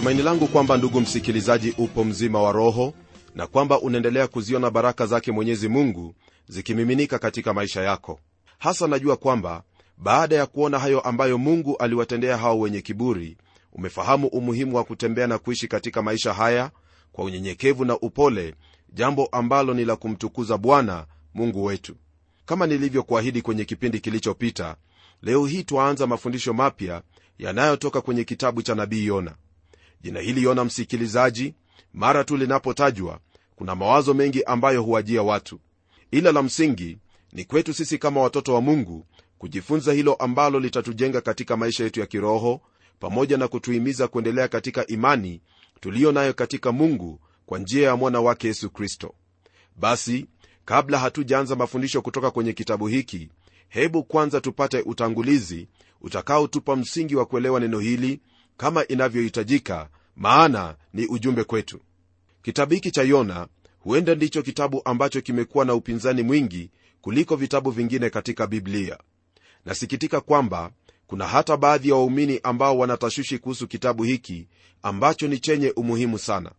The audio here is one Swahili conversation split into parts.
tumaini langu kwamba ndugu msikilizaji upo mzima wa roho na kwamba unaendelea kuziona baraka zake mwenyezi mungu zikimiminika katika maisha yako. Hasa najua kwamba baada ya kuona hayo ambayo mungu aliwatendea hao wenye kiburi umefahamu umuhimu wa kutembea na kuishi katika maisha haya kwa unyenyekevu na upole jambo ambalo ni la kumtukuza bwana mungu wetu. Kama nilivyokuahidi kwenye kipindi kilichopita leo hii twaanza mafundisho mapya yanayotoka kwenye kitabu cha nabii yona jina hili yona msikilizaji mara tu linapotajwa kuna mawazo mengi ambayo huwajia watu. Ila la msingi ni kwetu sisi kama watoto wa mungu kujifunza hilo ambalo litatujenga katika maisha yetu ya kiroho pamoja na kutuhimiza kuendelea katika imani tuliyo nayo katika mungu kwa njia ya mwana wake yesu kristo. Basi kabla hatujaanza mafundisho kutoka kwenye kitabu hiki hebu kwanza tupate utangulizi utakaotupa msingi wa kuelewa neno hili kama inavyohitajika maana ni ujumbe kwetu. Kitabu hiki cha yona huenda ndicho kitabu ambacho kimekuwa na upinzani mwingi kuliko vitabu vingine katika biblia. Nasikitika kwamba kuna hata baadhi ya waumini ambao wanatashwishi kuhusu kitabu hiki ambacho ni chenye umuhimu sana.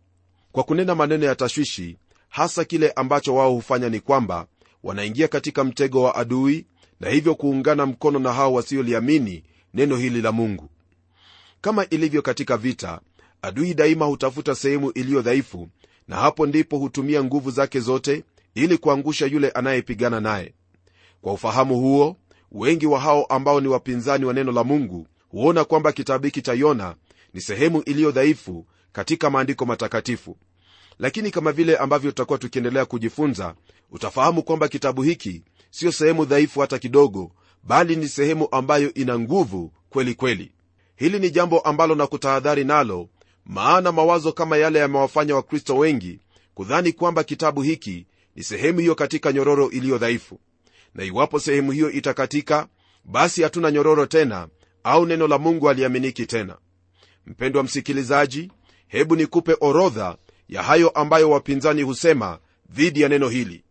Kwa kunena maneno ya tashwishi hasa kile ambacho wao hufanya ni kwamba wanaingia katika mtego wa adui na hivyo kuungana mkono na hao wasioliamini neno hili la mungu kama ilivyo katika vita adui daima hutafuta sehemu iliyo dhaifu na hapo ndipo hutumia nguvu zake zote ili kuangusha yule anayepigana naye. Kwa ufahamu huo wengi wa hao ambao ni wapinzani wa neno la mungu huona kwamba kitabu hiki cha yona ni sehemu iliyo dhaifu katika maandiko matakatifu. Lakini kama vile ambavyo tutakuwa tukiendelea kujifunza utafahamu kwamba kitabu hiki siyo sehemu dhaifu hata kidogo bali ni sehemu ambayo ina nguvu kweli kweli hili ni jambo ambalo na kutahadhari nalo maana mawazo kama yale yamewafanya wakristo wengi kudhani kwamba kitabu hiki ni sehemu hiyo katika nyororo iliyo dhaifu. Na iwapo sehemu hiyo itakatika basi hatuna nyororo tena au neno la mungu aliaminiki tena. Mpendwa msikilizaji hebu nikupe orodha ya hayo ambayo wapinzani husema dhidi ya neno hili.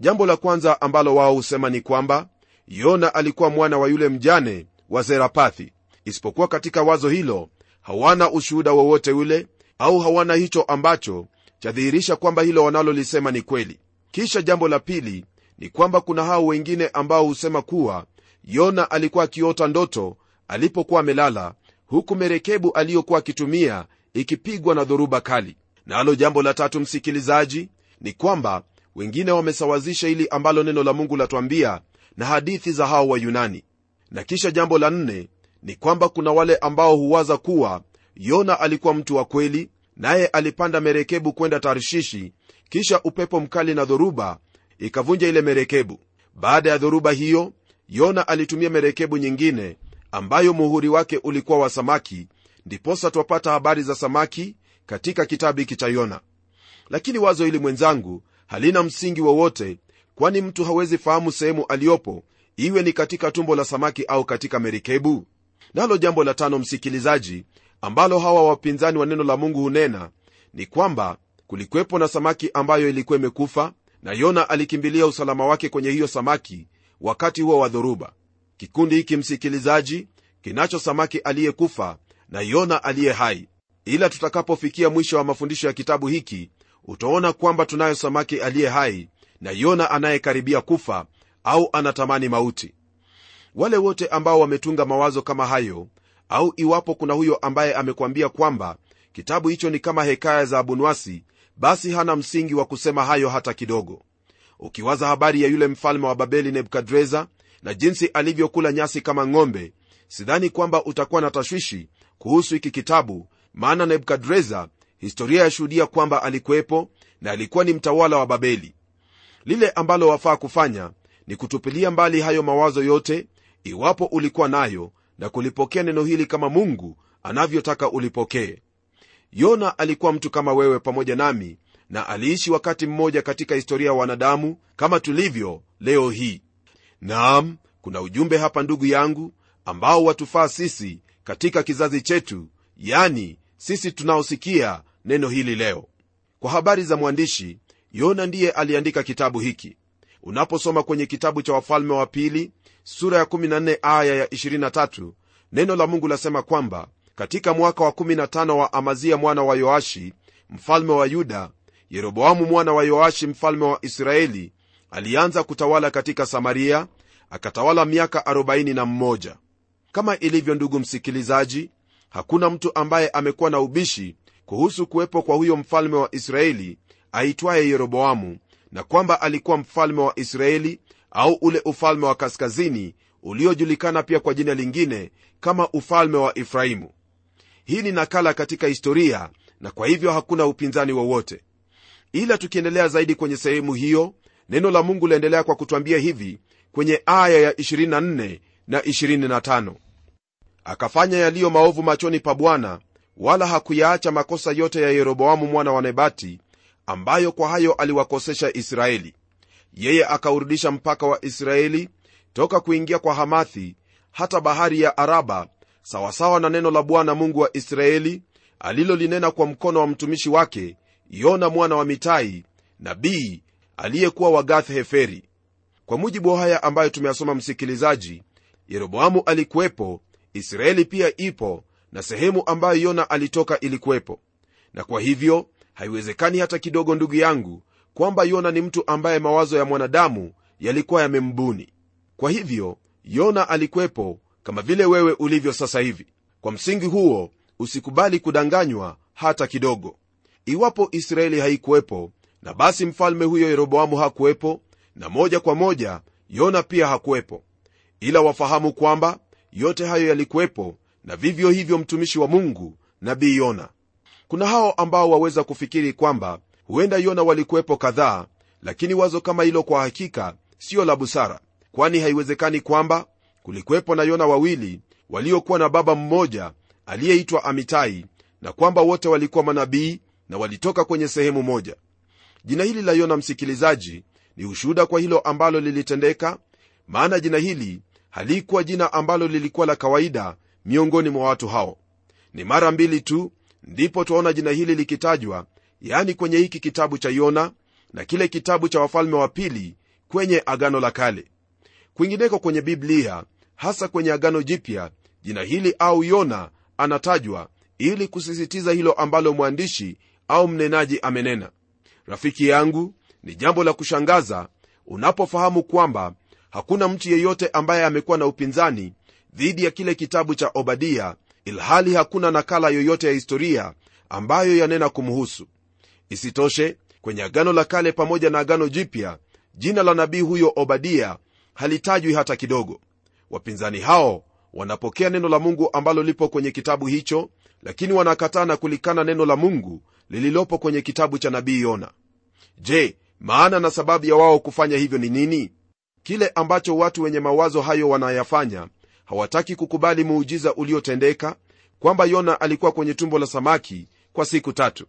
Jambo la kwanza ambalo wao husema ni kwamba yona alikuwa mwana wa yule mjane wa zerapathi isipokuwa katika wazo hilo hawana ushuhuda wowote ule au hawana hicho ambacho chadhihirisha kwamba hilo wanalolisema ni kweli. Kisha jambo la pili ni kwamba kuna hao wengine ambao husema kuwa yona alikuwa akiota ndoto alipokuwa amelala huku merekebu aliyokuwa akitumia ikipigwa na dhoruba kali. Nalo na jambo la tatu msikilizaji ni kwamba wengine wamesawazisha hili ambalo neno la mungu latwambia na hadithi za hao wayunani. Na kisha jambo la nne ni kwamba kuna wale ambao huwaza kuwa yona alikuwa mtu wa kweli naye alipanda merekebu kwenda tarshishi kisha upepo mkali na dhoruba ikavunja ile merekebu. Baada ya dhoruba hiyo yona alitumia merekebu nyingine ambayo muhuri wake ulikuwa wa samaki ndiposa twapata habari za samaki katika kitabu hiki cha yona. Lakini wazo hili mwenzangu halina msingi wowote kwani mtu hawezi fahamu sehemu aliyopo iwe ni katika tumbo la samaki au katika merikebu nalo jambo la tano msikilizaji ambalo hawa wapinzani wa neno la mungu hunena ni kwamba kulikwepo na samaki ambayo ilikuwa imekufa na yona alikimbilia usalama wake kwenye hiyo samaki wakati huo wa dhoruba. Kikundi hiki msikilizaji kinacho samaki aliyekufa na yona aliye hai. Ila tutakapofikia mwisho wa mafundisho ya kitabu hiki utaona kwamba tunayo samaki aliye hai na yona anayekaribia kufa au anatamani mauti wale wote ambao wametunga mawazo kama hayo au iwapo kuna huyo ambaye amekwambia kwamba kitabu hicho ni kama hekaya za abunwasi basi hana msingi wa kusema hayo hata kidogo. Ukiwaza habari ya yule mfalme wa babeli nebukadreza na jinsi alivyokula nyasi kama ng'ombe sidhani kwamba utakuwa na tashwishi kuhusu hiki kitabu maana nebukadreza historia yashuhudia kwamba alikuwepo na alikuwa ni mtawala wa babeli. Lile ambalo wafaa kufanya ni kutupilia mbali hayo mawazo yote iwapo ulikuwa nayo na kulipokea neno hili kama mungu anavyotaka ulipokee. Yona alikuwa mtu kama wewe pamoja nami na aliishi wakati mmoja katika historia ya wanadamu kama tulivyo leo hii. Naam kuna ujumbe hapa ndugu yangu ambao watufaa sisi katika kizazi chetu yani sisi tunaosikia neno hili leo. Kwa habari za mwandishi yona ndiye aliandika kitabu hiki unaposoma kwenye kitabu cha wafalme wa pili sura ya 14 aya ya 23 neno la mungu lasema kwamba katika mwaka wa 15 wa amazia mwana wa yoashi mfalme wa yuda yeroboamu mwana wa yoashi mfalme wa israeli alianza kutawala katika samaria akatawala miaka 41 kama ilivyo ndugu msikilizaji hakuna mtu ambaye amekuwa na ubishi kuhusu kuwepo kwa huyo mfalme wa israeli aitwaye yeroboamu na kwamba alikuwa mfalme wa israeli au ule ufalme wa kaskazini uliojulikana pia kwa jina lingine kama ufalme wa efraimu. Hii ni nakala katika historia na kwa hivyo hakuna upinzani wowote. Ila tukiendelea zaidi kwenye sehemu hiyo neno la mungu laendelea kwa kutwambia hivi kwenye aya ya 24 na 25 akafanya yaliyo maovu machoni pa bwana wala hakuyaacha makosa yote ya yeroboamu mwana wa nebati ambayo kwa hayo aliwakosesha israeli. Yeye akaurudisha mpaka wa israeli toka kuingia kwa hamathi hata bahari ya araba sawasawa na neno la bwana mungu wa israeli alilolinena kwa mkono wa mtumishi wake yona mwana wa mitai nabii aliyekuwa wa gath heferi. Kwa mujibu wa haya ambayo tumeyasoma msikilizaji yeroboamu alikuwepo israeli pia ipo na sehemu ambayo yona alitoka ilikuwepo. Na kwa hivyo haiwezekani hata kidogo ndugu yangu kwamba yona ni mtu ambaye mawazo ya mwanadamu yalikuwa yamembuni. Kwa hivyo yona alikuwepo kama vile wewe ulivyo sasa hivi. Kwa msingi huo usikubali kudanganywa hata kidogo. Iwapo israeli haikuwepo na basi mfalme huyo yeroboamu hakuwepo na moja kwa moja yona pia hakuwepo. Ila wafahamu kwamba yote hayo yalikuwepo na vivyo hivyo mtumishi wa mungu nabii yona kuna hao ambao waweza kufikiri kwamba huenda yona walikuwepo kadhaa lakini wazo kama hilo kwa hakika siyo la busara kwani haiwezekani kwamba kulikuwepo na yona wawili waliokuwa na baba mmoja aliyeitwa amitai na kwamba wote walikuwa manabii na walitoka kwenye sehemu moja. Jina hili la yona msikilizaji ni ushuhuda kwa hilo ambalo lilitendeka maana jina hili halikuwa jina ambalo lilikuwa la kawaida miongoni mwa watu hao. Ni mara mbili tu ndipo twaona jina hili likitajwa yani kwenye hiki kitabu cha yona na kile kitabu cha wafalme wa pili kwenye agano la kale. Kwingineko kwenye biblia hasa kwenye agano jipya jina hili au yona anatajwa ili kusisitiza hilo ambalo mwandishi au mnenaji amenena. Rafiki yangu ni jambo la kushangaza unapofahamu kwamba hakuna mtu yeyote ambaye amekuwa na upinzani dhidi ya kile kitabu cha obadia ilhali hakuna nakala yoyote ya historia ambayo yanena kumhusu. Isitoshe kwenye agano la kale pamoja na agano jipya jina la nabii huyo obadia halitajwi hata kidogo. Wapinzani hao wanapokea neno la mungu ambalo lipo kwenye kitabu hicho lakini wanakataa na kulikana neno la mungu lililopo kwenye kitabu cha nabii yona. Je maana na sababu ya wao kufanya hivyo ni nini? Kile ambacho watu wenye mawazo hayo wanayafanya hawataki kukubali muujiza uliotendeka kwamba yona alikuwa kwenye tumbo la samaki kwa siku tatu.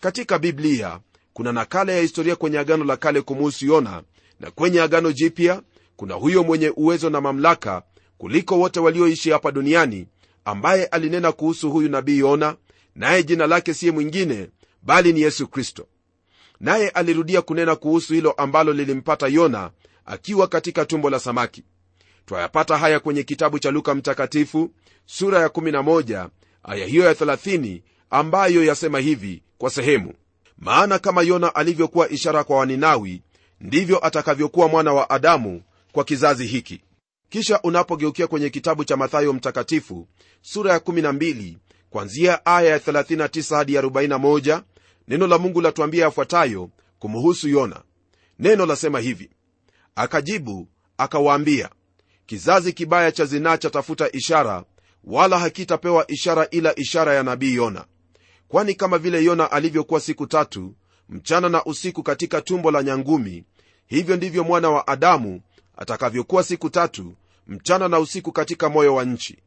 Katika biblia kuna nakala ya historia kwenye agano la kale kumuhusu yona na kwenye agano jipya kuna huyo mwenye uwezo na mamlaka kuliko wote walioishi hapa duniani ambaye alinena kuhusu huyu nabii yona naye jina lake siye mwingine bali ni yesu kristo. Naye alirudia kunena kuhusu hilo ambalo lilimpata yona akiwa katika tumbo la samaki twayapata haya kwenye kitabu cha luka mtakatifu sura ya 11 aya hiyo ya 30 ambayo yasema hivi kwa sehemu. Maana kama yona alivyokuwa ishara kwa waninawi ndivyo atakavyokuwa mwana wa adamu kwa kizazi hiki. Kisha unapogeukia kwenye kitabu cha mathayo mtakatifu sura ya 12 kwanzia aya ya 39 hadi 41 neno la mungu latuambia yafuatayo kumuhusu yona. Neno lasema hivi. Akajibu akawaambia kizazi kibaya cha zinaa chatafuta ishara wala hakitapewa ishara ila ishara ya nabii yona. Kwani kama vile yona alivyokuwa siku tatu mchana na usiku katika tumbo la nyangumi hivyo ndivyo mwana wa adamu atakavyokuwa siku tatu mchana na usiku katika moyo wa nchi.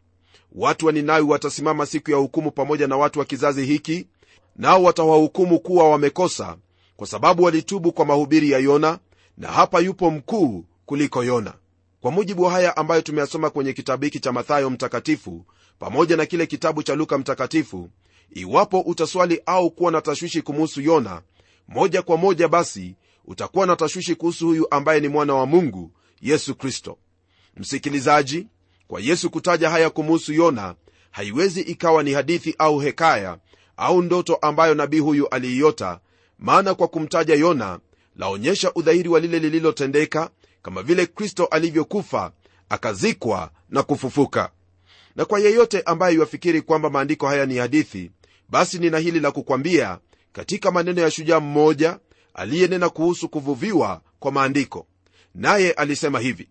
Watu wa ninawi watasimama siku ya hukumu pamoja na watu wa kizazi hiki nao watawahukumu kuwa wamekosa kwa sababu walitubu kwa mahubiri ya yona na hapa yupo mkuu kuliko yona kwa mujibu wa haya ambayo tumeyasoma kwenye kitabu hiki cha mathayo mtakatifu pamoja na kile kitabu cha luka mtakatifu iwapo utaswali au kuwa na tashwishi kumuhusu yona moja kwa moja basi utakuwa na tashwishi kuhusu huyu ambaye ni mwana wa mungu yesu kristo. Msikilizaji kwa yesu kutaja haya kumuhusu yona haiwezi ikawa ni hadithi au hekaya au ndoto ambayo nabii huyu aliiota maana kwa kumtaja yona laonyesha udhahiri wa lile lililotendeka kama vile kristo alivyokufa akazikwa na kufufuka. Na kwa yeyote ambaye iwafikiri kwamba maandiko haya ni hadithi basi nina hili la kukwambia katika maneno ya shujaa mmoja aliyenena kuhusu kuvuviwa kwa maandiko. Naye alisema hivi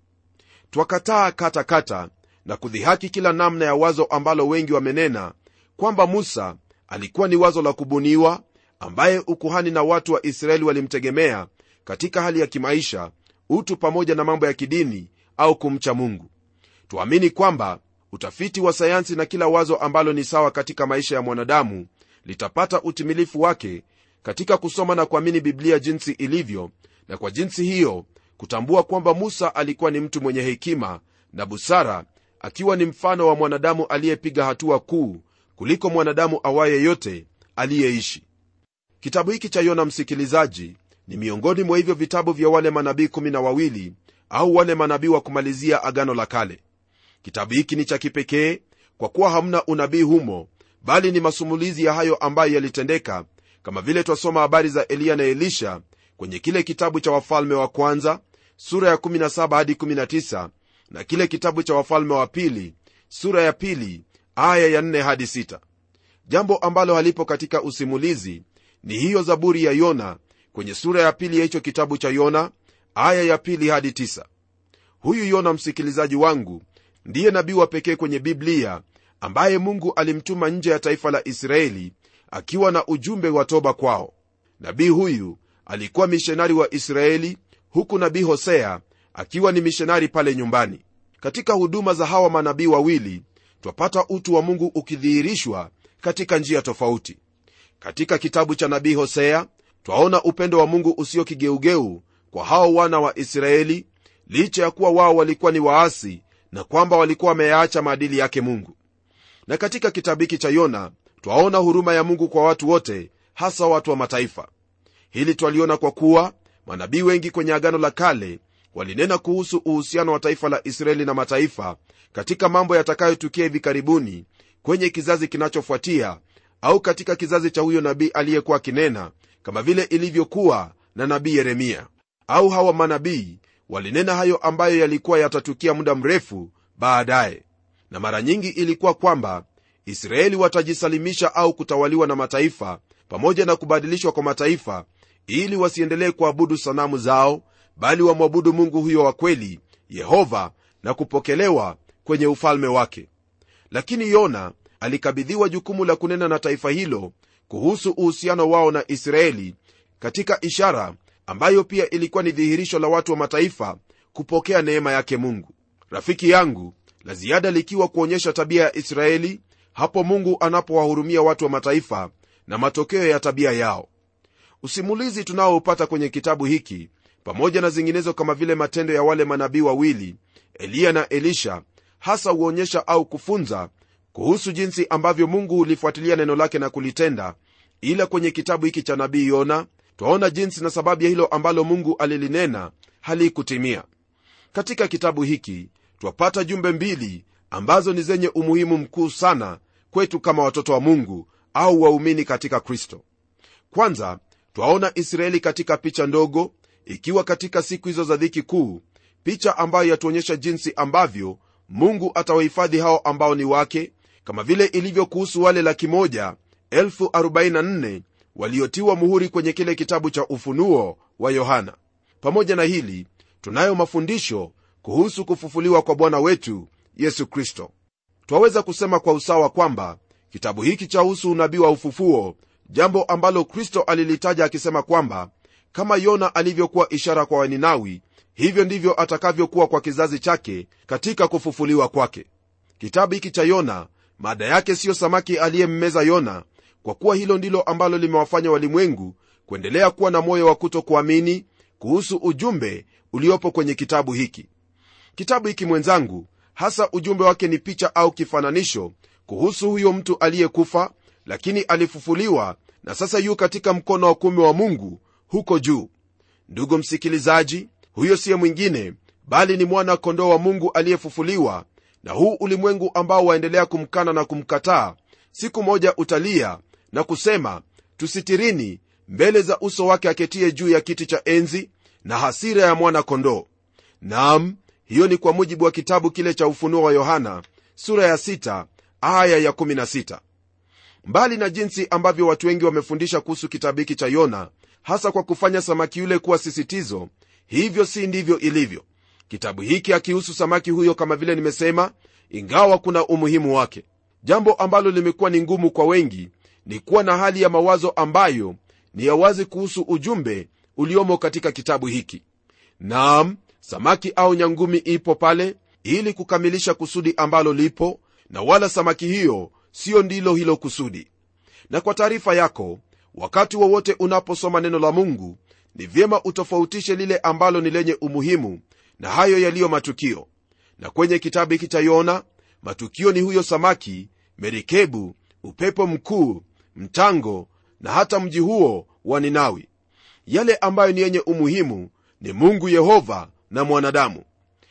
twakataa katakata na kudhihaki kila namna ya wazo ambalo wengi wamenena kwamba musa alikuwa ni wazo la kubuniwa ambaye ukuhani na watu wa israeli walimtegemea katika hali ya kimaisha utu pamoja na mambo ya kidini au kumcha mungu. Tuamini kwamba utafiti wa sayansi na kila wazo ambalo ni sawa katika maisha ya mwanadamu litapata utimilifu wake katika kusoma na kuamini biblia jinsi ilivyo na kwa jinsi hiyo kutambua kwamba musa alikuwa ni mtu mwenye hekima na busara akiwa ni mfano wa mwanadamu aliyepiga hatua kuu kuliko mwanadamu awaye yote aliyeishi. Kitabu hiki cha yona msikilizaji ni miongoni mwa hivyo vitabu vya wale manabii kumi na wawili au wale manabii wa kumalizia agano la kale. Kitabu hiki ni cha kipekee kwa kuwa hamna unabii humo bali ni masumulizi ya hayo ambayo yalitendeka kama vile twasoma habari za eliya na elisha kwenye kile kitabu cha wafalme wa kwanza sura ya 17 hadi 19 na kile kitabu cha wafalme wa pili sura ya pili aya ya 4 hadi 6 jambo ambalo halipo katika usimulizi ni hiyo zaburi ya yona kwenye sura ya pili ya hicho kitabu cha yona aya ya pili hadi tisa. Huyu yona msikilizaji wangu ndiye nabii wa pekee kwenye biblia ambaye mungu alimtuma nje ya taifa la israeli akiwa na ujumbe wa toba kwao. Nabii huyu alikuwa mishonari wa israeli huku nabii hosea akiwa ni mishonari pale nyumbani. Katika huduma za hawa manabii wawili twapata utu wa mungu ukidhihirishwa katika njia tofauti. Katika kitabu cha nabii hosea twaona upendo wa mungu usio kigeugeu kwa hao wana wa israeli licha ya kuwa wao walikuwa ni waasi na kwamba walikuwa wameyaacha maadili yake mungu. Na katika kitabu hiki cha yona twaona huruma ya mungu kwa watu wote hasa watu wa mataifa. Hili twaliona kwa kuwa manabii wengi kwenye agano la kale walinena kuhusu uhusiano wa taifa la israeli na mataifa katika mambo yatakayotukia hivi karibuni kwenye kizazi kinachofuatia au katika kizazi cha huyo nabii aliyekuwa akinena kama vile ilivyokuwa na nabii yeremia. Au hawa manabii walinena hayo ambayo yalikuwa yatatukia muda mrefu baadaye. Na mara nyingi ilikuwa kwamba israeli watajisalimisha au kutawaliwa na mataifa pamoja na kubadilishwa kwa mataifa ili wasiendelee kuabudu sanamu zao bali wamwabudu mungu huyo wa kweli yehova na kupokelewa kwenye ufalme wake. Lakini yona alikabidhiwa jukumu la kunena na taifa hilo kuhusu uhusiano wao na israeli katika ishara ambayo pia ilikuwa ni dhihirisho la watu wa mataifa kupokea neema yake mungu. Rafiki yangu la ziada likiwa kuonyesha tabia ya israeli hapo mungu anapowahurumia watu wa mataifa na matokeo ya tabia yao. Usimulizi tunaoupata kwenye kitabu hiki pamoja na zinginezo kama vile matendo ya wale manabii wawili eliya na elisha hasa huonyesha au kufunza kuhusu jinsi ambavyo mungu hulifuatilia neno lake na kulitenda ila kwenye kitabu hiki cha nabii yona twaona jinsi na sababu ya hilo ambalo mungu alilinena halikutimia. Katika kitabu hiki twapata jumbe mbili ambazo ni zenye umuhimu mkuu sana kwetu kama watoto wa mungu au waumini katika kristo. Kwanza twaona israeli katika picha ndogo ikiwa katika siku hizo za dhiki kuu picha ambayo yatuonyesha jinsi ambavyo mungu atawahifadhi hao ambao ni wake kama vile ilivyo kuhusu wale laki moja elfu 44 waliotiwa muhuri kwenye kile kitabu cha ufunuo wa yohana. Pamoja na hili tunayo mafundisho kuhusu kufufuliwa kwa bwana wetu yesu kristo. Twaweza kusema kwa usawa kwamba kitabu hiki chahusu unabii wa ufufuo jambo ambalo kristo alilitaja akisema kwamba kama yona alivyokuwa ishara kwa waninawi hivyo ndivyo atakavyokuwa kwa kizazi chake katika kufufuliwa kwake. Kitabu hiki cha yona mada yake siyo samaki aliyemmeza yona kwa kuwa hilo ndilo ambalo limewafanya walimwengu kuendelea kuwa na moyo wa kutokuamini kuhusu ujumbe uliopo kwenye kitabu hiki. Kitabu hiki mwenzangu hasa ujumbe wake ni picha au kifananisho kuhusu huyo mtu aliyekufa lakini alifufuliwa na sasa yu katika mkono wa kume wa mungu huko juu. Ndugu msikilizaji huyo siye mwingine bali ni mwana kondoo wa mungu aliyefufuliwa na huu ulimwengu ambao waendelea kumkana na kumkataa siku moja utalia na kusema tusitirini mbele za uso wake aketie juu ya kiti cha enzi na hasira ya mwana kondoo nam hiyo ni kwa mujibu wa kitabu kile cha ufunuo wa yohana sura ya sita, aya ya 16 mbali na jinsi ambavyo watu wengi wamefundisha kuhusu kitabu hiki cha yona hasa kwa kufanya samaki yule kuwa sisitizo hivyo si ndivyo ilivyo kitabu hiki akihusu samaki huyo kama vile nimesema ingawa kuna umuhimu wake. Jambo ambalo limekuwa ni ngumu kwa wengi ni kuwa na hali ya mawazo ambayo ni ya wazi kuhusu ujumbe uliomo katika kitabu hiki. Naam samaki au nyangumi ipo pale ili kukamilisha kusudi ambalo lipo na wala samaki hiyo siyo ndilo hilo kusudi. Na kwa taarifa yako wakati wowote unaposoma neno la mungu ni vyema utofautishe lile ambalo ni lenye umuhimu na hayo yaliyo matukio. Na kwenye kitabu hiki cha yona matukio ni huyo samaki merikebu upepo mkuu mtango na hata mji huo wa ninawi. Yale ambayo ni yenye umuhimu ni mungu yehova na mwanadamu.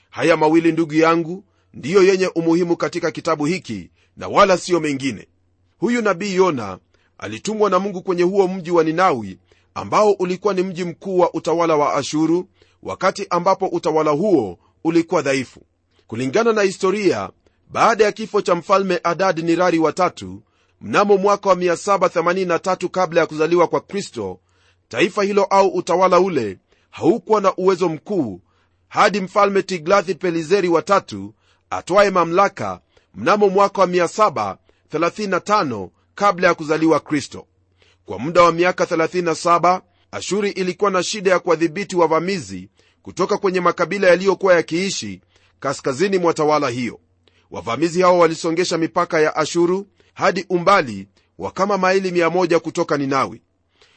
Haya mawili ndugu yangu ndiyo yenye umuhimu katika kitabu hiki na wala siyo mengine. Huyu nabii yona alitumwa na mungu kwenye huo mji wa ninawi ambao ulikuwa ni mji mkuu wa utawala wa ashuru wakati ambapo utawala huo ulikuwa dhaifu. Kulingana na historia baada ya kifo cha mfalme adad nirari watatu mnamo mwaka wa 783 kabla ya kuzaliwa kwa kristo taifa hilo au utawala ule haukuwa na uwezo mkuu hadi mfalme tiglathi pelizeri watatu atwaye mamlaka mnamo mwaka wa 735 kabla ya kuzaliwa kristo. Kwa muda wa miaka 37 ashuri ilikuwa na shida ya kuwadhibiti wavamizi kutoka kwenye makabila yaliyokuwa yakiishi kaskazini mwa tawala hiyo. Wavamizi hao walisongesha mipaka ya ashuru hadi umbali wa kama maili 100 kutoka ninawi.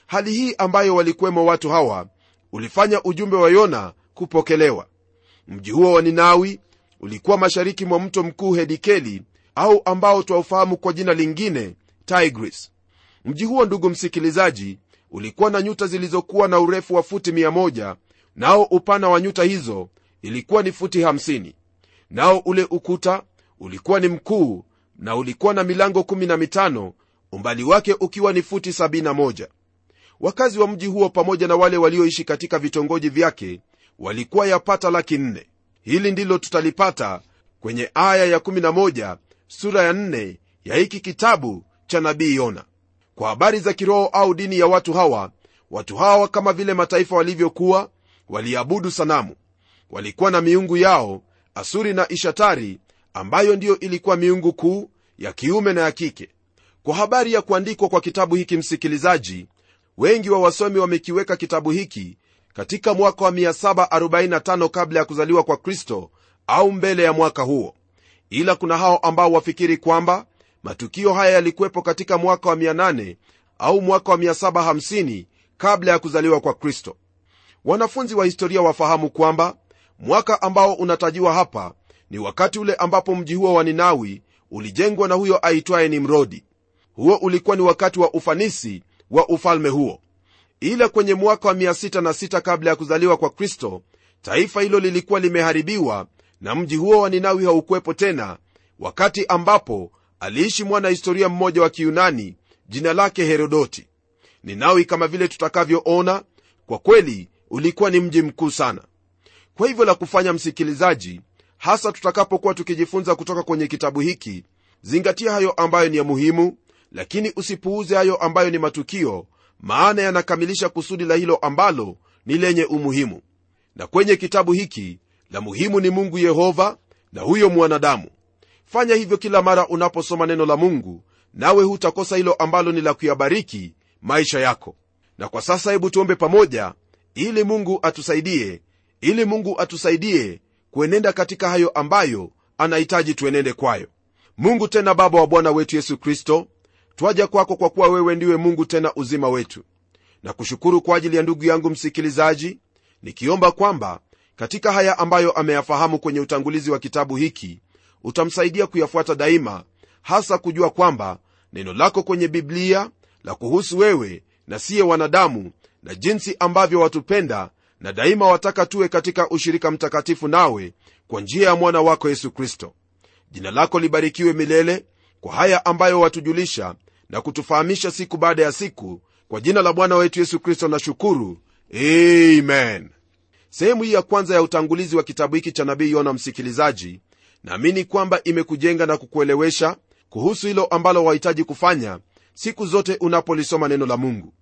Hali hii ambayo walikuwemo watu hawa ulifanya ujumbe wa yona kupokelewa. Mji huo wa ninawi ulikuwa mashariki mwa mto mkuu hedikeli au ambao twaufahamu kwa jina lingine tigris. Mji huo ndugu msikilizaji ulikuwa na nyuta zilizokuwa na urefu wa futi 100 nao upana wa nyuta hizo ilikuwa ni futi 50 nao ule ukuta ulikuwa ni mkuu na ulikuwa na milango 15 umbali wake ukiwa ni futi 71 wakazi wa mji huo pamoja na wale walioishi katika vitongoji vyake walikuwa yapata laki nne. Hili ndilo tutalipata kwenye aya ya11 sura ya 4 ya hiki kitabu cha nabii yona kwa habari za kiroho au dini ya watu hawa watu hawa kama vile mataifa walivyokuwa waliabudu sanamu. Walikuwa na miungu yao asuri na ishatari ambayo ndiyo ilikuwa miungu kuu ya kiume na ya kike. Kwa habari ya kuandikwa kwa kitabu hiki msikilizaji wengi wa wasomi wamekiweka kitabu hiki katika mwaka wa 745 kabla ya kuzaliwa kwa kristo au mbele ya mwaka huo. Ila kuna hao ambao wafikiri kwamba matukio haya yalikuwepo katika mwaka wa 800 au mwaka wa 750 kabla ya kuzaliwa kwa kristo. Wanafunzi wa historia wafahamu kwamba mwaka ambao unatajiwa hapa ni wakati ule ambapo mji huo wa ninawi ulijengwa na huyo aitwaye nimrodi. Huo ulikuwa ni wakati wa ufanisi wa ufalme huo. Ila kwenye mwaka wa 66 kabla ya kuzaliwa kwa kristo taifa hilo lilikuwa limeharibiwa na mji huo wa ninawi haukuwepo tena wakati ambapo aliishi mwana historia mmoja wa kiyunani jina lake herodoti. Ninawi kama vile tutakavyoona kwa kweli ulikuwa ni mji mkuu sana. Kwa hivyo la kufanya msikilizaji hasa tutakapokuwa tukijifunza kutoka kwenye kitabu hiki zingatia hayo ambayo ni ya muhimu lakini usipuuze hayo ambayo ni matukio maana yanakamilisha kusudi la hilo ambalo ni lenye umuhimu. Na kwenye kitabu hiki la muhimu ni mungu yehova na huyo mwanadamu fanya hivyo kila mara unaposoma neno la mungu nawe hutakosa hilo ambalo ni la kuyabariki maisha yako. Na kwa sasa hebu tuombe pamoja ili mungu atusaidie ili mungu atusaidie kuenenda katika hayo ambayo anahitaji tuenende kwayo. Mungu tena baba wa bwana wetu yesu kristo twaja kwako kwa kuwa wewe ndiwe mungu tena uzima wetu. Na kushukuru kwa ajili ya ndugu yangu msikilizaji nikiomba kwamba katika haya ambayo ameyafahamu kwenye utangulizi wa kitabu hiki utamsaidia kuyafuata daima hasa kujua kwamba neno lako kwenye biblia la kuhusu wewe na siye wanadamu na jinsi ambavyo watupenda na daima wataka tuwe katika ushirika mtakatifu nawe kwa njia ya mwana wako yesu kristo. Jina lako libarikiwe milele kwa haya ambayo watujulisha na kutufahamisha siku baada ya siku kwa jina la bwana wetu yesu kristo na shukuru amen. Sehemu hii ya kwanza ya utangulizi wa kitabu hiki cha nabii yona msikilizaji naamini kwamba imekujenga na kukuelewesha kuhusu hilo ambalo wahitaji kufanya siku zote unapolisoma neno la mungu.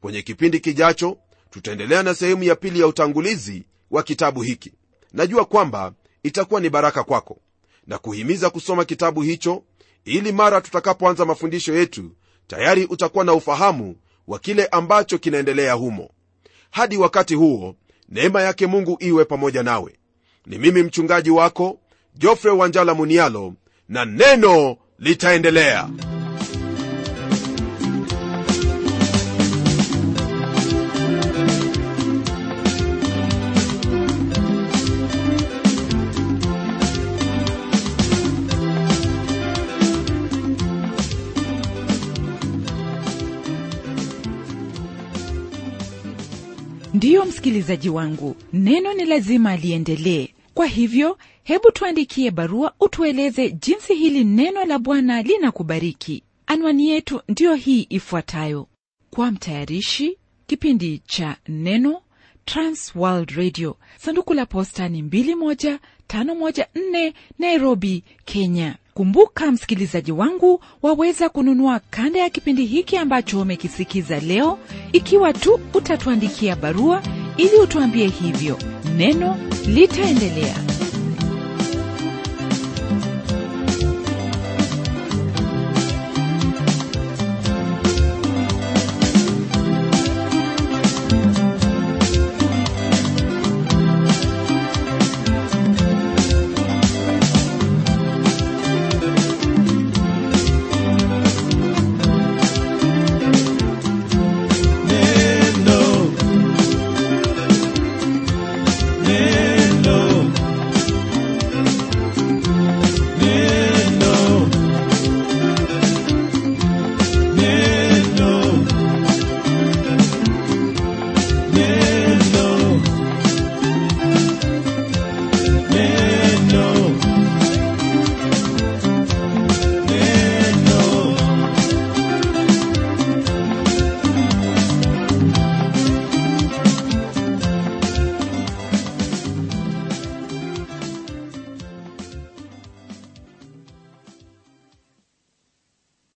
Kwenye kipindi kijacho tutaendelea na sehemu ya pili ya utangulizi wa kitabu hiki. Najua kwamba itakuwa ni baraka kwako na kuhimiza kusoma kitabu hicho ili mara tutakapoanza mafundisho yetu tayari utakuwa na ufahamu wa kile ambacho kinaendelea humo. Hadi wakati huo neema yake mungu iwe pamoja nawe. Ni mimi mchungaji wako jofre wanjala munialo na neno litaendelea. Ndiyo msikilizaji wangu neno ni lazima liendelee kwa hivyo hebu tuandikie barua utueleze jinsi hili neno la bwana linakubariki. Anwani yetu ndiyo hii ifuatayo. Kwa mtayarishi kipindi cha neno transworld radio. Sanduku la posta ni 21514 nairobi kenya. Kumbuka msikilizaji wangu waweza kununua kanda ya kipindi hiki ambacho umekisikiza leo. Ikiwa tu utatuandikia barua ili utuambie hivyo neno litaendelea